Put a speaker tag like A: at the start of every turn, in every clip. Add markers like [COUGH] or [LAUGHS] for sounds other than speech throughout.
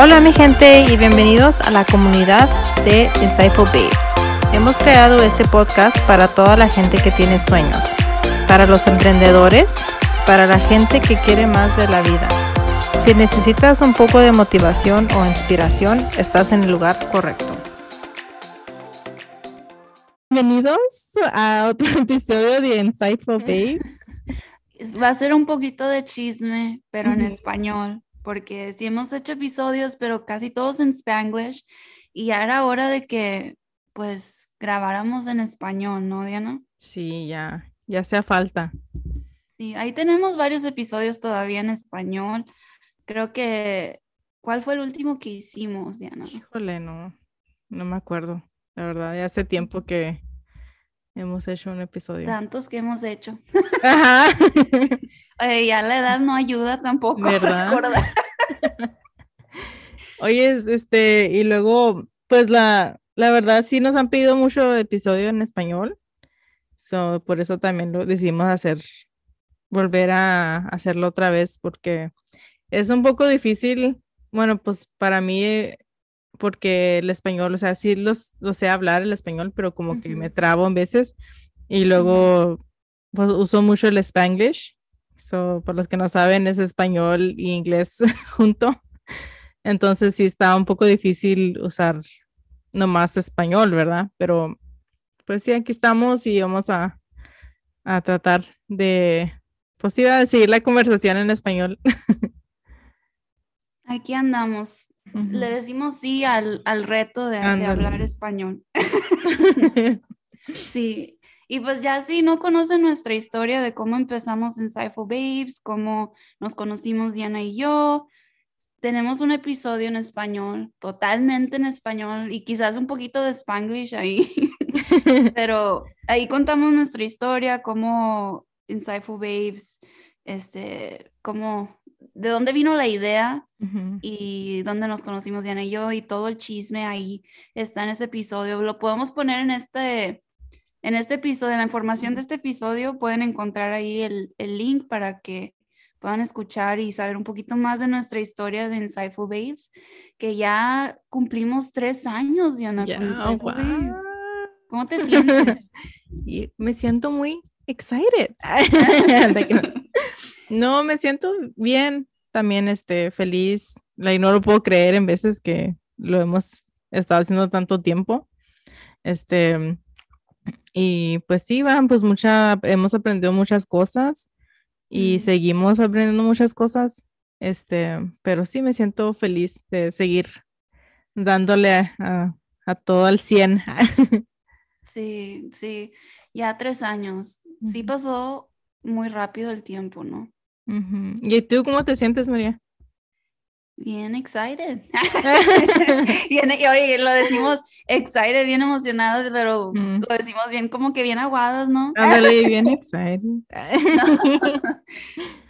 A: Hola mi gente y bienvenidos a la comunidad de Insightful Babes. Hemos creado este podcast para toda la gente que tiene sueños, para los emprendedores, para la gente que quiere más de la vida. Si necesitas un poco de motivación o inspiración, estás en el lugar correcto. Bienvenidos a otro [LAUGHS] episodio de Insightful Babes. [LAUGHS]
B: Va a ser un poquito de chisme, pero en español porque sí hemos hecho episodios, pero casi todos en Spanglish, y ya era hora de que, pues, grabáramos en español, ¿no, Diana?
A: Sí, ya, ya hacía falta.
B: Sí, ahí tenemos varios episodios todavía en español. Creo que, ¿cuál fue el último que hicimos, Diana?
A: Híjole, no, no me acuerdo. La verdad, ya hace tiempo que hemos hecho un episodio.
B: Tantos que hemos hecho. Ajá. [LAUGHS] Oye, ya la edad no ayuda tampoco. ¿Verdad? [LAUGHS]
A: Oye, este, y luego, pues la, la verdad sí nos han pedido mucho episodio en español. So, por eso también lo decidimos hacer, volver a hacerlo otra vez, porque es un poco difícil, bueno, pues para mí, porque el español, o sea, sí los, lo sé hablar el español, pero como que me trabo en veces. Y luego, pues uso mucho el spanglish. So, por los que no saben, es español y inglés [LAUGHS] junto. Entonces sí está un poco difícil usar nomás español, ¿verdad? Pero pues sí, aquí estamos y vamos a, a tratar de, pues iba a seguir la conversación en español. [LAUGHS]
B: Aquí andamos. Le decimos sí al, al reto de, de hablar español. [LAUGHS] sí, y pues ya si no conocen nuestra historia de cómo empezamos en Cypher Babes, cómo nos conocimos Diana y yo, tenemos un episodio en español, totalmente en español y quizás un poquito de spanglish ahí, [LAUGHS] pero ahí contamos nuestra historia, cómo en Cypher Babes, este, cómo, de dónde vino la idea y dónde nos conocimos Diana y yo y todo el chisme ahí está en ese episodio. Lo podemos poner en este en este episodio, en la información de este episodio, pueden encontrar ahí el, link para que puedan escuchar y saber un poquito más de nuestra historia de Insightful Babes, que ya cumplimos tres años, Diana, con Babes. ¿Cómo te sientes? [LAUGHS]
A: me siento muy excited. [LAUGHS] [LAUGHS] no, me siento bien, también este, feliz. Y no lo puedo creer en veces que lo hemos estado haciendo tanto tiempo. Este, y pues sí, van, pues mucha, hemos aprendido muchas cosas y seguimos aprendiendo muchas cosas. Este, pero sí me siento feliz de seguir dándole a, todo al 100. [LAUGHS]
B: Sí, sí, ya tres años. Sí pasó muy rápido el tiempo, ¿no?
A: ¿Y tú cómo te sientes, María?
B: Bien excited. [LAUGHS] [LAUGHS] bien, y oye, lo decimos excited, bien emocionados, pero mm. lo decimos bien como que bien aguados, ¿no?
A: Ándale, [LAUGHS] bien excited.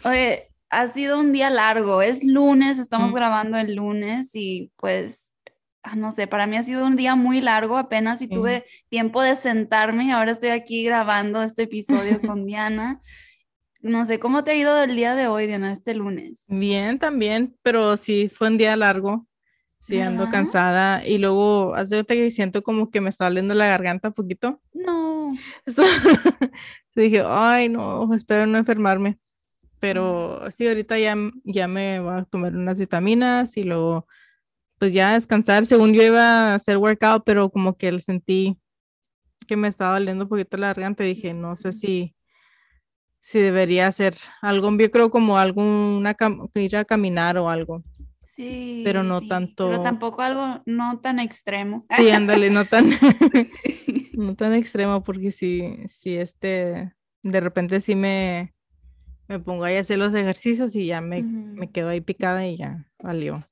B: Oye, ha sido un día largo, es lunes, estamos mm. grabando el lunes y pues, ah, no sé, para mí ha sido un día muy largo, apenas si tuve tiempo de sentarme y ahora estoy aquí grabando este episodio con Diana. No sé, ¿cómo te ha ido el día de hoy, Diana, este lunes?
A: Bien, también, pero sí fue un día largo. Sí, ando cansada y luego hace que siento como que me está doliendo la garganta un poquito.
B: No. [LAUGHS]
A: dije, ay, no, espero no enfermarme. Pero sí, ahorita ya, ya me voy a tomar unas vitaminas y luego, pues ya descansar. Según yo iba a hacer workout, pero como que sentí que me estaba doliendo un poquito la garganta. Dije, no sé si si debería hacer algo, yo creo como alguna, ir a caminar o algo.
B: Sí.
A: Pero no tanto.
B: Pero tampoco algo no tan extremo.
A: Sí, ándale, no tan, [LAUGHS] [LAUGHS] no tan extremo, porque si, si este, de repente sí me, me pongo ahí a hacer los ejercicios y ya me, me quedo ahí picada y ya valió.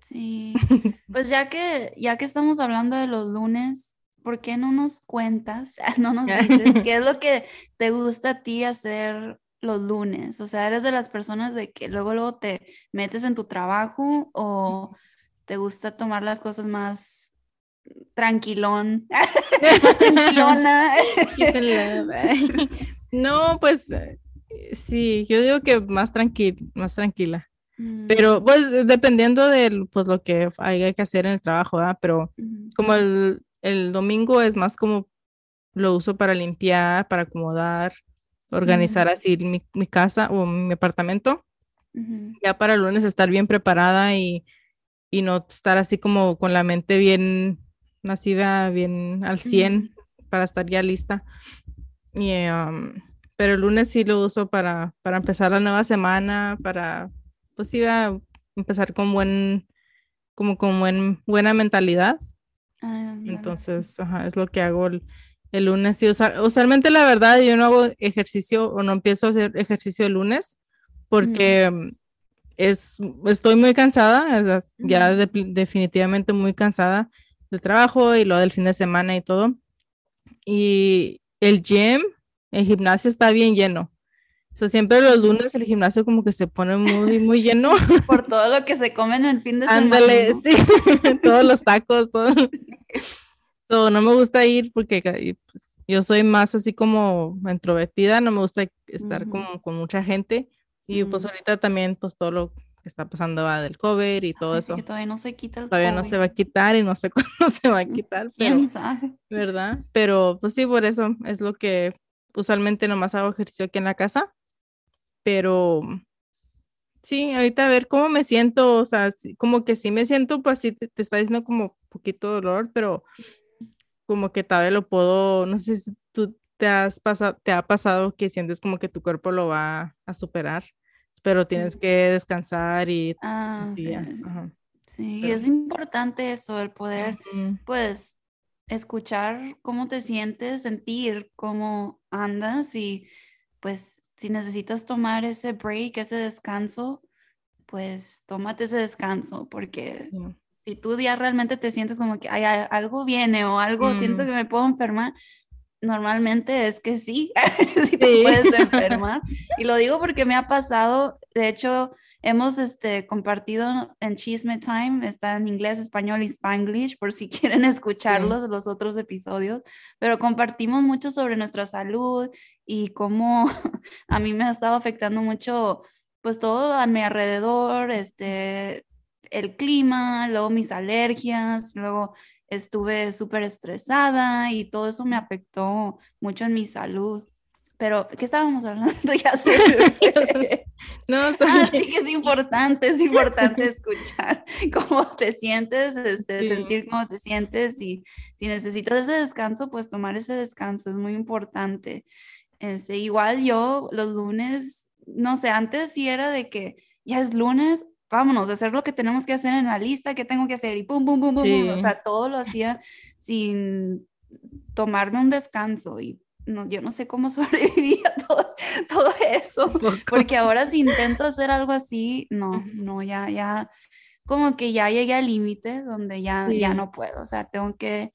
B: Sí, pues ya que, ya que estamos hablando de los lunes, ¿por qué no nos cuentas, [LAUGHS] no nos dices [LAUGHS] qué es lo que te gusta a ti hacer los lunes? O sea, ¿eres de las personas de que luego, luego te metes en tu trabajo o te gusta tomar las cosas más tranquilón, [LAUGHS] tranquilona?
A: no, pues sí, yo digo que más, tranqui más tranquila.
B: Mm,
A: Pero pues dependiendo de pues lo que haya que hacer en el trabajo, ¿verdad? Pero como el, el domingo es más como lo uso para limpiar, para acomodar, organizar así mi, mi casa o mi apartamento. Ya para el lunes estar bien preparada y, y no estar así como con la mente bien nacida, bien al 100 para estar ya lista. Y, um, pero el lunes sí lo uso para, para empezar la nueva semana, para pues sí, a empezar con buen, como con buen, buena mentalidad.
B: Ándale.
A: Entonces, ajá, es lo que hago el, el lunes. Y usa- usualmente, la verdad, yo no hago ejercicio o no empiezo a hacer ejercicio el lunes porque mm, es, estoy muy cansada, ya de- definitivamente muy cansada del trabajo y lo del fin de semana y todo. Y el gym, el gimnasio está bien lleno. O sea, siempre los lunes el gimnasio como que se pone muy, muy lleno. [LAUGHS]
B: Por todo lo que se come en el fin de
A: Ándale,
B: semana. ¿no?
A: sí, [LAUGHS] todos los tacos, todo. So, no me gusta ir porque pues, yo soy más así como introvertida, no me gusta estar
B: Ujú.
A: como con mucha gente. Y pues
B: Ujú.
A: ahorita también pues todo lo que está pasando va del cover y todo eso.
B: que todavía no se quita el
A: Todavía no se va a
B: COVID.
A: quitar y no sé [LAUGHS] cuándo se va a quitar, pero,
B: ¿Quién sabe?
A: ¿verdad? Pero pues sí, por eso es lo que usualmente nomás hago ejercicio aquí en la casa, pero sí, ahorita a ver cómo me siento, o sea, como que sí me siento, pues sí, te, te está diciendo como poquito dolor, pero como que todavía lo puedo, no sé si tú te has pasado, te ha pasado que sientes como que tu cuerpo lo va a superar, pero tienes que descansar y
B: Ah, sí, sí.
A: Pero-
B: es importante eso, el poder,
A: Ujú,
B: pues, escuchar cómo te sientes, sentir cómo andas y, pues, si necesitas tomar ese break, ese descanso, pues, tómate ese descanso, porque
A: sí.
B: si tú ya realmente te sientes como que "Ay, algo viene o algo, siento que me puedo enfermar, normalmente es que sí, sí [LAUGHS]
A: Sí.
B: te puedes [LAUGHS] enfermar. Y lo digo porque me ha pasado, de hecho, hemos este, compartido en Chisme Time, está en inglés, español y spanglish, por si [LAUGHS] quieren escucharlos, los otros episodios, pero compartimos mucho sobre nuestra salud y cómo [LAUGHS] a mí me ha estado afectando mucho, pues todo a mi alrededor, este, el clima, luego mis alergias, luego estuve súper estresada y todo eso me afectó mucho en mi salud. Pero, ¿qué estábamos hablando? [LAUGHS] Ya sé.
A: No, [LAUGHS] está
B: Ah,
A: bien.
B: sí que es importante, es importante escuchar [LAUGHS] cómo te sientes, este,
A: Sí.
B: sentir cómo te sientes y si necesitas ese descanso, pues tomar ese descanso es muy importante. Este, igual yo los lunes, no sé, antes sí era de que ya es lunes, vámonos a hacer lo que tenemos que hacer en la lista, que tengo que hacer y pum, pum, pum, pum, pum. O
A: Sí.
B: sea, todo lo hacía sin tomarme un descanso y no, yo no sé cómo [LAUGHS] sobrevivía todo, todo eso. [LAUGHS] Porque ahora si intento hacer algo así, no, no, ya, ya, como que ya llegué al límite donde ya, ya
A: Sí.
B: no puedo, o sea, tengo que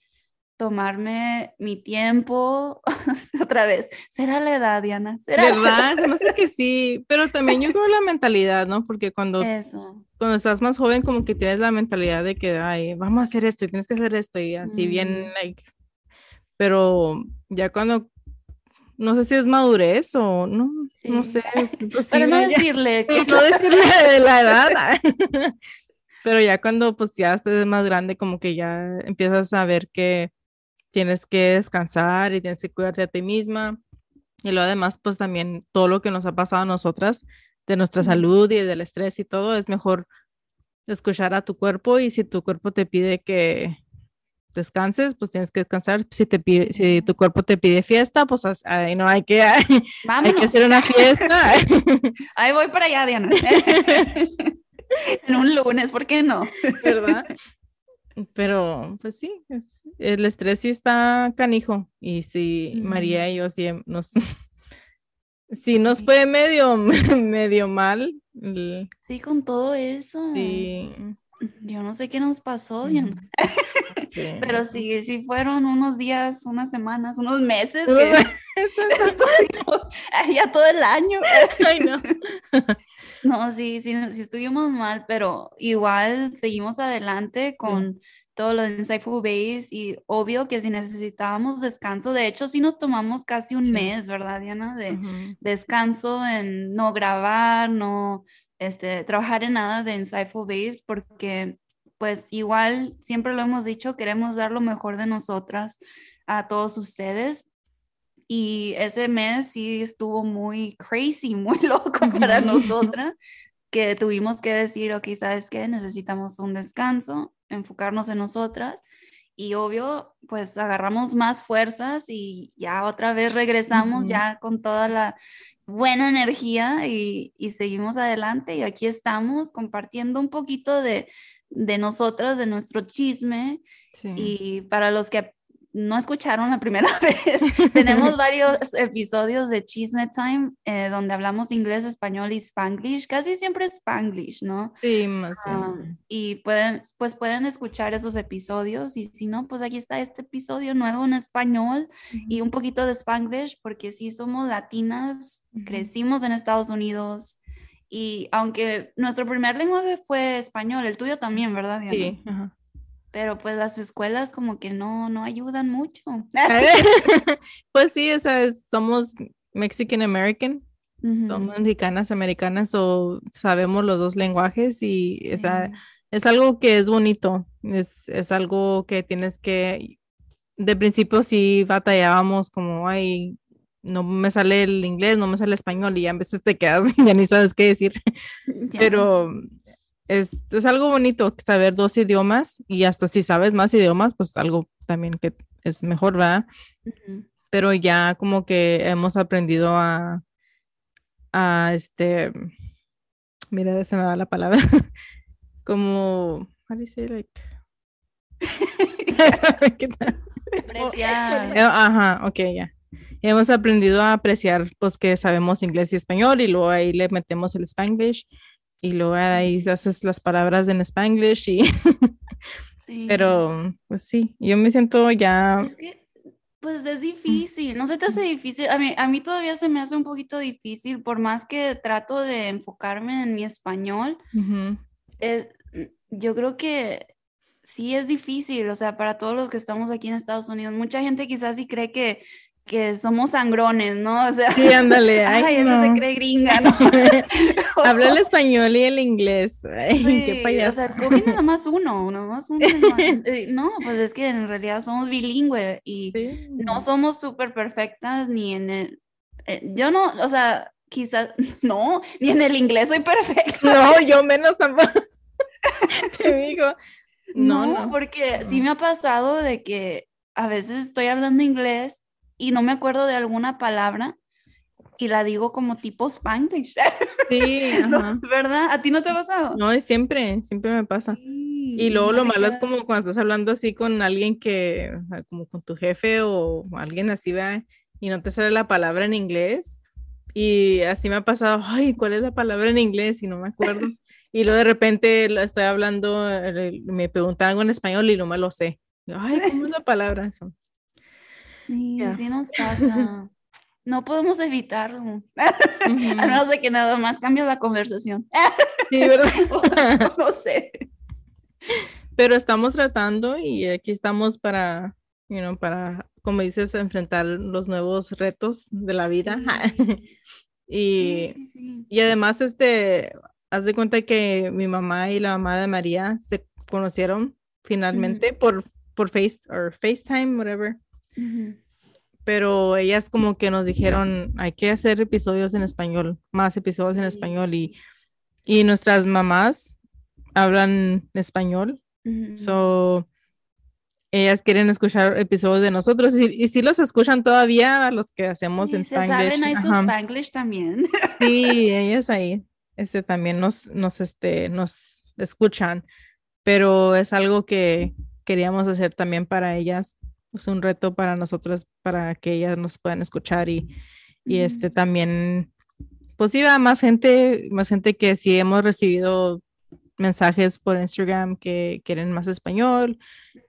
B: tomarme mi tiempo [LAUGHS] otra vez. ¿Será la edad, Diana? ¿Será la
A: ¿Verdad? Se me hace que sí, pero también yo creo la mentalidad, ¿no? Porque cuando,
B: edad? Eso.
A: cuando estás más joven como que tienes la mentalidad de que, ay, vamos a hacer esto y tienes que hacer esto y así bien,
B: Mm.
A: like, pero ya cuando, no sé si es madurez o no, no sé, pues sí, [LAUGHS]
B: no decirle [LAUGHS] que
A: no decirle de la [LAUGHS] edad, pero ya cuando pues ya estés más grande como que ya empiezas a ver que tienes que descansar y tienes que cuidarte a ti misma. Y lo además pues también todo lo que nos ha pasado a nosotras de nuestra salud y del estrés y todo es mejor escuchar a tu cuerpo y si tu cuerpo te pide que descanses pues tienes que descansar si te pide si tu cuerpo te pide fiesta pues ahí no hay que hay que hacer una fiesta [LAUGHS]
B: Ahí voy para allá, Diana. [LAUGHS] en un lunes, ¿por qué no?
A: ¿verdad? [LAUGHS] Pero, pues sí, es- el estrés sí está canijo. Y sí, María y yo sí nos, sí nos fue medio, medio mal.
B: Sí, con todo eso.
A: Sí,
B: Yo no sé qué nos pasó. Diana.
A: Sí.
B: Pero sí, sí fueron unos días, unas semanas, unos meses que ya [LAUGHS] todo el año. [LAUGHS]
A: Ay, no. [LAUGHS]
B: No, sí, sí, sí estuvimos mal, pero igual seguimos adelante con todo lo de Insightful Babes y obvio que si necesitábamos descanso, de hecho sí nos tomamos casi un
A: Sí.
B: mes, ¿verdad, Diana? De
A: Ujú.
B: descanso en no grabar, no este, trabajar en nada de Insightful Babes porque pues igual siempre lo hemos dicho, queremos dar lo mejor de nosotras a todos ustedes. Y ese mes sí estuvo muy crazy, [LAUGHS] muy loco para nosotras, que tuvimos que decir, ok, ¿sabes qué? Necesitamos un descanso, enfocarnos en nosotras y obvio, pues agarramos más fuerzas y ya otra vez regresamos ya con toda la buena energía y, seguimos adelante y aquí estamos compartiendo un poquito de, de nosotros, de nuestro chisme. Y para los que no escucharon la primera [LAUGHS] vez, tenemos varios episodios de Chisme Time eh, donde hablamos inglés, español y spanglish, casi siempre spanglish, ¿no?
A: Sí, más
B: ah, Y pueden, pues pueden escuchar esos episodios. Y si no, pues aquí está este episodio nuevo en español y un poquito de spanglish porque sí somos latinas, crecimos en Estados Unidos y aunque nuestro primer lenguaje fue español, el tuyo también, ¿verdad? Diana?
A: Sí, ajá
B: pero pues las escuelas como que no, no ayudan mucho. [LAUGHS]
A: pues sí, o sea, somos Mexican American, somos mexicanas americanas o sabemos los dos lenguajes y es algo que es bonito, es, es, algo que tienes que, de principio sí batallábamos como, ay, no me sale el inglés, no me sale el español y ya a veces te quedas [LAUGHS] y ya ni sabes qué decir, pero es, es, algo bonito saber dos idiomas y hasta si sabes más idiomas, pues algo también que es mejor, ¿verdad? Pero ya como que hemos aprendido a, a este, mira, se me da la palabra, [LAUGHS] como, how do you say like? [LAUGHS]
B: Apreciar.
A: Ajá, ok, ya. Hemos aprendido a apreciar, pues que sabemos inglés y español y luego ahí le metemos el spanglish y luego ahí haces las palabras en spanglish y [LAUGHS] pero pues sí, yo me siento ya
B: es que pues es difícil, no se te hace difícil, a mí, a mí todavía se me hace un poquito difícil, por más que trato de enfocarme en mi español, eh, yo creo que sí es difícil, o sea, para todos los que estamos aquí en Estados Unidos, mucha gente quizás sí cree que que somos sangrones, ¿no? O sea,
A: sí, ándale. [LAUGHS]
B: Ay, ay no. se cree gringa, ¿no? [LAUGHS] [LAUGHS]
A: Habla el español y el inglés. Ay, qué payaso.
B: O sea, escoge nada más uno, nada más uno. Eh, no, pues es que en realidad somos bilingües y no somos súper perfectas ni en el... Eh, yo no, o sea, quizás, no, ni en el inglés soy perfecta.
A: No, yo menos tampoco. Te digo. No, no,
B: no, porque sí me ha pasado de que a veces estoy hablando inglés y no me acuerdo de alguna palabra y la digo como tipo Spanglish. [LAUGHS]
A: Sí,
B: ¿verdad? ¿A ti no te ha pasado?
A: No, siempre, siempre me pasa. y luego lo malo es como cuando estás hablando así con alguien que, como con tu jefe o alguien así, va y no te sale la palabra en inglés. Y así me ha pasado, ay, ¿cuál es la palabra en inglés? Y no me acuerdo. [LAUGHS] y luego de repente estoy hablando, eh, me preguntan algo en español y no me lo sé. Ay, ¿cómo es la palabra? Eso.
B: Sí, así nos [LAUGHS] pasa. No podemos evitarlo. [LAUGHS] A menos de que nada más cambie la conversación.
A: Sí, ¿verdad? [LAUGHS]
B: no sé.
A: Pero estamos tratando y aquí estamos para, you para, como dices, enfrentar los nuevos retos de la vida. y, y además, este, haz de cuenta que mi mamá y la mamá de María se conocieron finalmente por, por Face or FaceTime, whatever. Pero ellas como que nos dijeron, hay que hacer episodios en español, más episodios en español y, y nuestras mamás hablan español. So, ellas quieren escuchar episodios de nosotros y, si los escuchan todavía a los que hacemos en Spanglish.
B: saben ahí su Spanglish también.
A: Sí, ellas ahí este, también nos, nos, este, nos escuchan, pero es algo que queríamos hacer también para ellas es un reto para nosotras, para que ellas nos puedan escuchar y, y este también, pues iba más gente, más gente que sí hemos recibido mensajes por Instagram que quieren más español.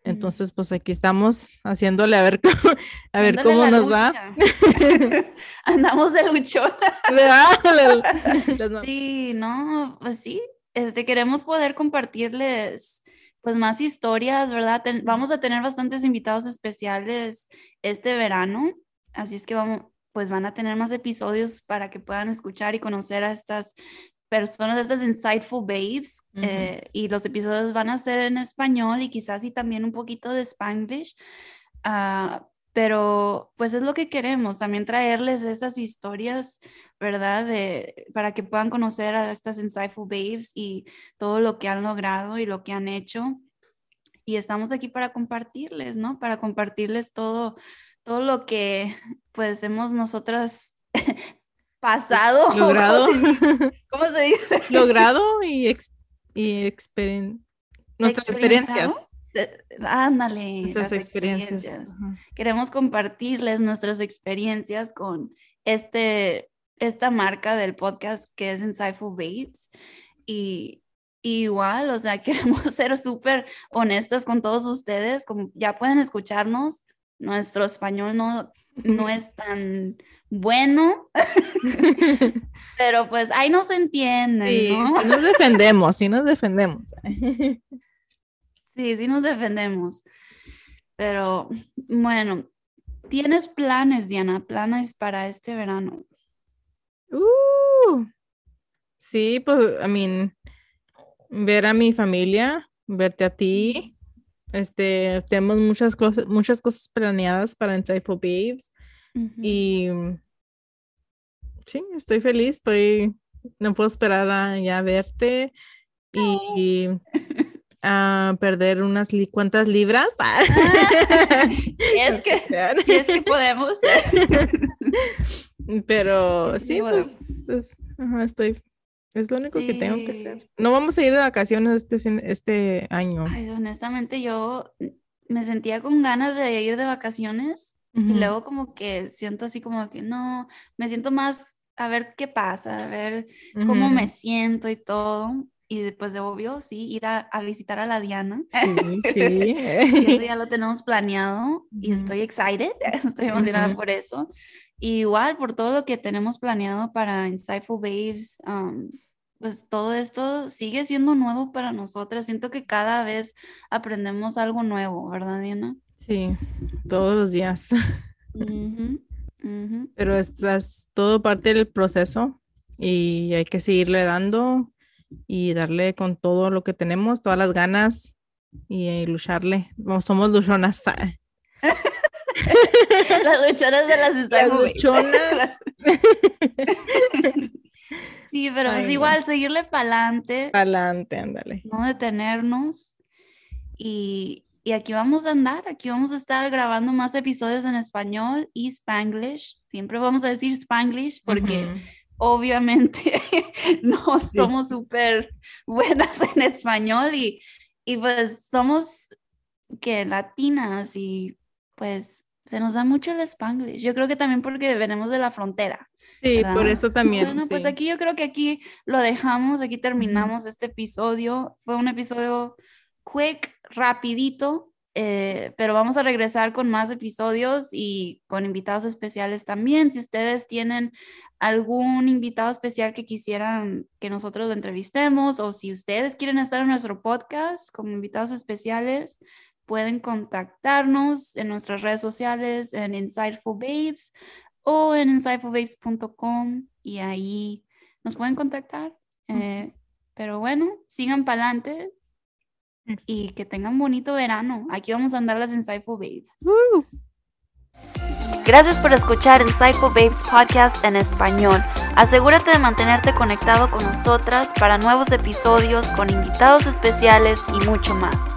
A: Entonces, pues aquí estamos haciéndole a ver [LAUGHS] cómo, a ver cómo nos va. [LAUGHS]
B: Andamos de luchón. [LAUGHS] sí, no, pues sí, este, queremos poder compartirles pues más historias, ¿verdad? vamos a tener bastantes invitados especiales este verano, así es que vamos, pues van a tener más episodios para que puedan escuchar y conocer a estas personas, estas Insightful Babes, eh, y los episodios van a ser en español y quizás y también un poquito de Spanglish. Uh, pero pues es lo que queremos, también traerles esas historias, ¿verdad? De, para que puedan conocer a estas Insightful Babes y todo lo que han logrado y lo que han hecho. Y estamos aquí para compartirles, ¿no? Para compartirles todo, todo lo que pues hemos nosotras [LAUGHS] pasado.
A: Logrado. [LAUGHS]
B: ¿Cómo se dice?
A: Logrado y, y experien nuestras experiencias.
B: Ándale, Nuestras experiencias. Queremos compartirles nuestras experiencias con este, esta marca del podcast que es Insightful Babes. Y, igual, o sea, [LAUGHS] queremos ser súper honestas con todos ustedes, como ya pueden escucharnos, nuestro español no, no es tan bueno, [LAUGHS] pero pues ahí nos entienden,
A: sí,
B: ¿no?
A: nos defendemos, sí nos defendemos. [LAUGHS]
B: Sí, sí nos defendemos. Pero bueno, ¿tienes planes, Diana? ¿Planes para este verano?
A: Uh, sí, pues, I mean, ver a mi familia, verte a ti. Este, tenemos muchas cosas, muchas cosas planeadas para Insightful Babes. Y sí, estoy feliz, estoy, no puedo esperar a ya verte. Y a perder unas cuantas libras. [LAUGHS]
B: es que, es que podemos. [LAUGHS]
A: Pero sí, pues, estoy, es lo único que tengo que hacer. No vamos a ir de vacaciones este, este año.
B: Ay, honestamente, yo me sentía con ganas de ir de vacaciones y luego como que siento así como que no, me siento más a ver qué pasa, a ver cómo me siento y todo y después de obvio, sí, ir a, visitar a la Diana. Sí, sí. [LAUGHS] eso ya lo [LAUGHS] tenemos planeado y estoy excited, [LAUGHS] estoy emocionada por eso. igual por todo lo que tenemos planeado para Insightful Babes, um, pues todo esto sigue siendo nuevo para nosotras. Siento que cada vez aprendemos algo nuevo, ¿verdad, Diana?
A: Sí, todos los días. Pero esto es todo parte del proceso y hay que seguirle dando y darle con todo lo que tenemos, todas las ganas y, lucharle. somos luchonas. [LAUGHS]
B: las luchonas de las
A: Las luchonas. [LAUGHS]
B: sí, pero es igual, seguirle para adelante.
A: Para adelante, ándale.
B: No detenernos. Y, y aquí vamos a andar, aquí vamos a estar grabando más episodios en español y spanglish. Siempre vamos a decir spanglish porque obviamente [LAUGHS] no somos súper buenas [LAUGHS] en español y, y pues somos que latinas y pues se nos da mucho el spanglish. Yo creo que también porque venimos de la frontera.
A: Sí, por eso también.
B: Bueno, pues aquí yo creo que aquí lo dejamos, aquí terminamos este episodio. Fue un episodio quick, rapidito, eh, pero vamos a regresar con más episodios y con invitados especiales también. Si ustedes tienen algún invitado especial que quisieran que nosotros lo entrevistemos o si ustedes quieren estar en nuestro podcast como invitados especiales, pueden contactarnos en nuestras redes sociales en Insightful Babes o en insightfulbabes.com y ahí nos pueden contactar. Eh, pero bueno, sigan para adelante, y que tengan bonito verano. Aquí vamos a andar las Insightful Babes. Gracias por escuchar Insightful Babes Podcast en español. Asegúrate de mantenerte conectado con nosotras para nuevos episodios con invitados especiales y mucho más.